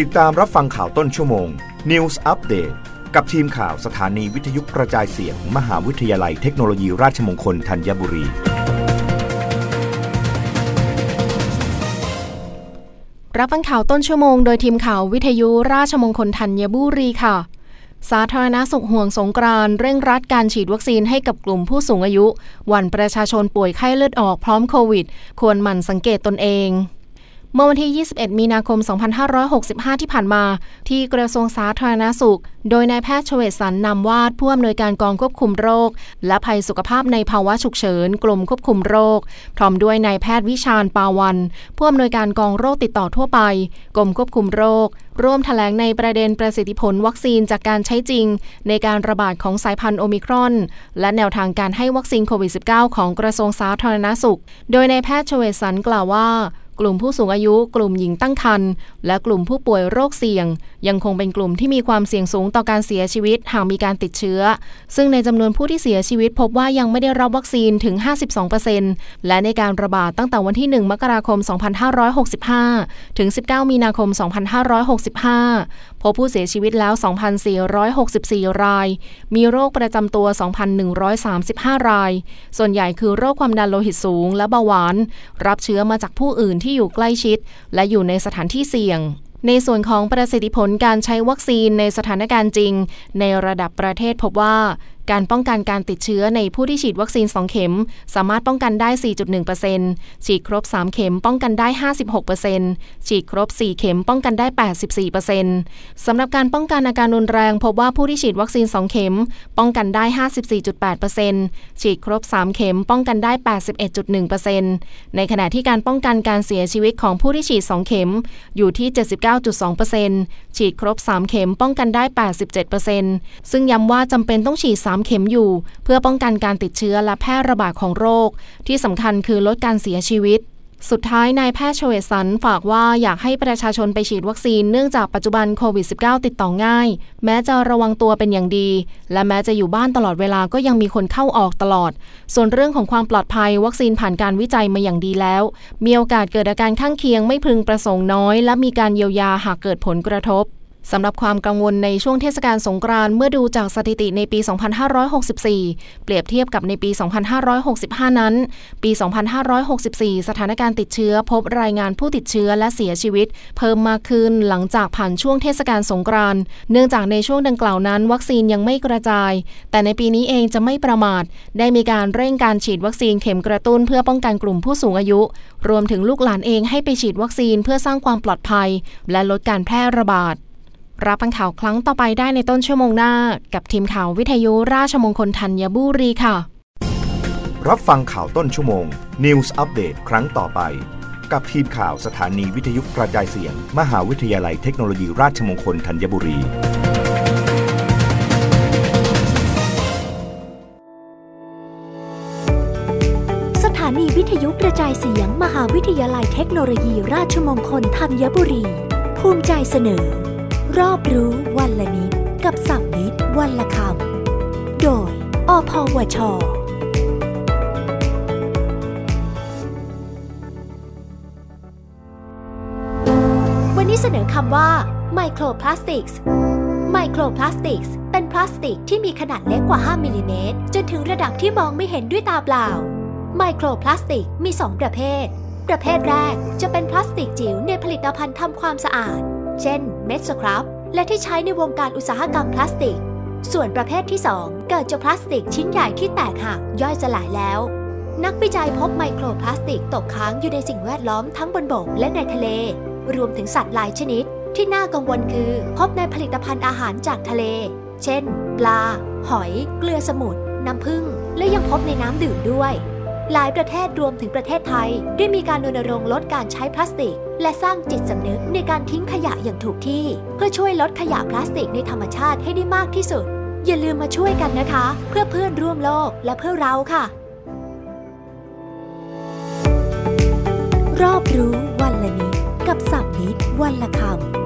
ติดตามรับฟังข่าวต้นชั่วโมง News Update กับทีมข่าวสถานีวิทยุกระจายเสียงมหาวิทยาลัยเทคโนโลยีราชมงคลธัญบุรี รับฟังข่าวต้นชั่วโมงโดยทีมข่าววิทยุราชมงคลธัญบุรีค่ะ สาธารณสุขห่วงสงกรานเร่งรัดการฉีดวัคซีนให้กับกลุ่มผู้สูงอายุ วันประชาชนป่วยไข้เลือดออกพร้อมโควิด ควรหมั่นสังเกตตนเอง เมื่อวันที่ 21 มีนาคม 2565 ที่ผ่านมา ที่กระทรวงสาธารณสุข โดยนายแพทย์ชเวสันนำวาดผู้อำนวยการกองควบคุมโรค และภัยสุขภาพในภาวะฉุกเฉิน กรมควบคุมโรค พร้อมด้วยนายแพทย์วิชาญปาวัน ผู้อำนวยการกองโรคติดต่อทั่วไป กรมควบคุมโรค ร่วมถแถลงในประเด็นประสิทธิผลวัคซีนจากการใช้จริง ในการระบาดของสายพันธุ์โอมิครอน และแนวทางการให้วัคซีนโควิด -19 ของกระทรวงสาธารณสุข โดยนายแพทย์ชเวสันกล่าวว่า กลุ่มผู้สูงอายุ กลุ่มหญิงตั้งครรภ์และกลุ่มผู้ป่วยโรคเสี่ยง ยังคงเป็นกลุ่มที่มีความเสี่ยงสูงต่อการเสียชีวิตหากมีการติดเชื้อ ซึ่งในจำนวนผู้ที่เสียชีวิตพบว่ายังไม่ได้รับวัคซีนถึง 52%และในการระบาดตั้งแต่วันที่ 1 มกราคม 2565 ถึง 19 มีนาคม 2565 พบผู้เสียชีวิตแล้ว 2,464 ราย มีโรคประจำตัว 2,135 ราย ส่วนใหญ่คือโรคความดันโลหิตสูงและเบาหวาน รับเชื้อมาจากผู้อื่นที่อยู่ใกล้ชิด และอยู่ในสถานที่เสี่ยง ในส่วนของประสิทธิผลการใช้วัคซีนในสถานการณ์จริง ในระดับประเทศพบว่าการป้องกันการติดเชื้อในผู้ที่ฉีดวัคซีน 2 เข็ม สามารถป้องกันได้ 4.1%ฉีดครบ 3 เข็มป้องกันได้ 56%ฉีดครบ 4 เข็มป้องกันได้ 84%สำหรับการป้องกันอาการรุนแรงพบว่าผู้ที่ฉีดวัคซีน 2 เข็ม ป้องกันได้ 54.8%ฉีดครบ 3 เข็มป้องกันได้ 81.1%ในขณะที่การป้องกันการเสียชีวิตของผู้ที่ฉีด 2 เข็ม อยู่ที่ 79.2%ฉีดครบ 3 เข็มป้องกันได้ 87%ซึ่งย้ำว่าจำเป็นต้องฉีด3เข็มอยู่ เพื่อป้องกันการติดเชื้อและแพร่ระบาดของโรค ที่สำคัญคือลดการเสียชีวิตสุดท้ายนายแพทย์ชเวสันฝากว่าอยากให้ประชาชนไปฉีดวัคซีนเนื่องจากปัจจุบันโควิด -19 ติดต่อง่าย แม้จะระวังตัวเป็นอย่างดี และแม้จะอยู่บ้านตลอดเวลาก็ยังมีคนเข้าออกตลอด ส่วนเรื่องของความปลอดภัยวัคซีนผ่านการวิจัยมาอย่างดีแล้ว มีโอกาสเกิดอาการข้างเคียงไม่พึงประสงค์น้อย และมีการเยียวยาหากเกิดผลกระทบ สำหรับความกังวลในช่วงเทศกาลสงกรานต์เมื่อดูจากสถิติในปี 2564 เปรียบเทียบกับในปี 2565 นั้น ปี 2564 สถานการณ์ติดเชื้อ พบรายงานผู้ติดเชื้อและเสียชีวิต เพิ่มมากขึ้นหลังจากผ่านช่วงเทศกาลสงกรานต์เนื่องจากในช่วงดังกล่าวนั้น วัคซีนยังไม่กระจาย แต่ในปีนี้เองจะไม่ประมาท ได้มีการเร่งการฉีดวัคซีนเข็มกระตุ้น เพื่อป้องกันกลุ่มผู้สูงอายุ รวมถึงลูกหลานเองให้ไปฉีดวัคซีนเพื่อสร้างความปลอดภัย และลดการแพร่ระบาด รับฟังข่าวครั้งต่อไปได้ในต้นชั่วโมงหน้า กับทีมข่าววิทยุราชมงคลธัญบุรีค่ะ รับฟังข่าวต้นชั่วโมง News อัปเดตครั้งต่อไป กับทีมข่าวสถานีวิทยุกระจายเสียง มหาวิทยาลัยเทคโนโลยีราชมงคลธัญบุรีสถานีวิทยุกระจายเสียง มหาวิทยาลัยเทคโนโลยี ราชมงคลธัญบุรี ภูมิใจเสนอ รอบรู้วันละนิด กับศัพท์วิทย์วันละคำ โดย อพวช วันนี้เสนอคำว่า microplastics microplastics เป็นพลาสติกที่มีขนาดเล็กกว่า 5มิลิเมตรจนถึงระดับที่มองไม่เห็นด้วยตาเปล่า microplastic มี 2 ประเภท ประเภทแรกจะเป็นพลาสติกจิ๋วในผลิตภัณฑ์ทำความสะอาด เช่น เม็ดสครับและที่ใช้ในวงการอุตสาหกรรมพลาสติก ส่วนประเภทที่ 2 เกิดจากพลาสติกชิ้นใหญ่ที่แตกหักย่อยสลายแล้ว นักวิจัยพบไมโครพลาสติกตกค้างอยู่ในสิ่งแวดล้อมทั้งบนบกและในทะเล รวมถึงสัตว์หลายชนิด ที่น่ากังวลคือ พบในผลิตภัณฑ์อาหารจากทะเล เช่น ปลา หอย เกลือสมุทรน้ำผึ้งและยังพบในน้ำดื่มด้วย หลายประเทศรวมถึงประเทศไทย ได้มีการรณรงค์ลดการใช้พลาสติก และสร้างจิตสำนึกในการทิ้งขยะอย่างถูกที่ เพื่อช่วยลดขยะพลาสติกในธรรมชาติให้ได้มากที่สุด อย่าลืมมาช่วยกันนะคะ เพื่อเพื่อนร่วมโลกและเพื่อเราค่ะ รอบรู้วันละนิดกับสับนิดวันละคำ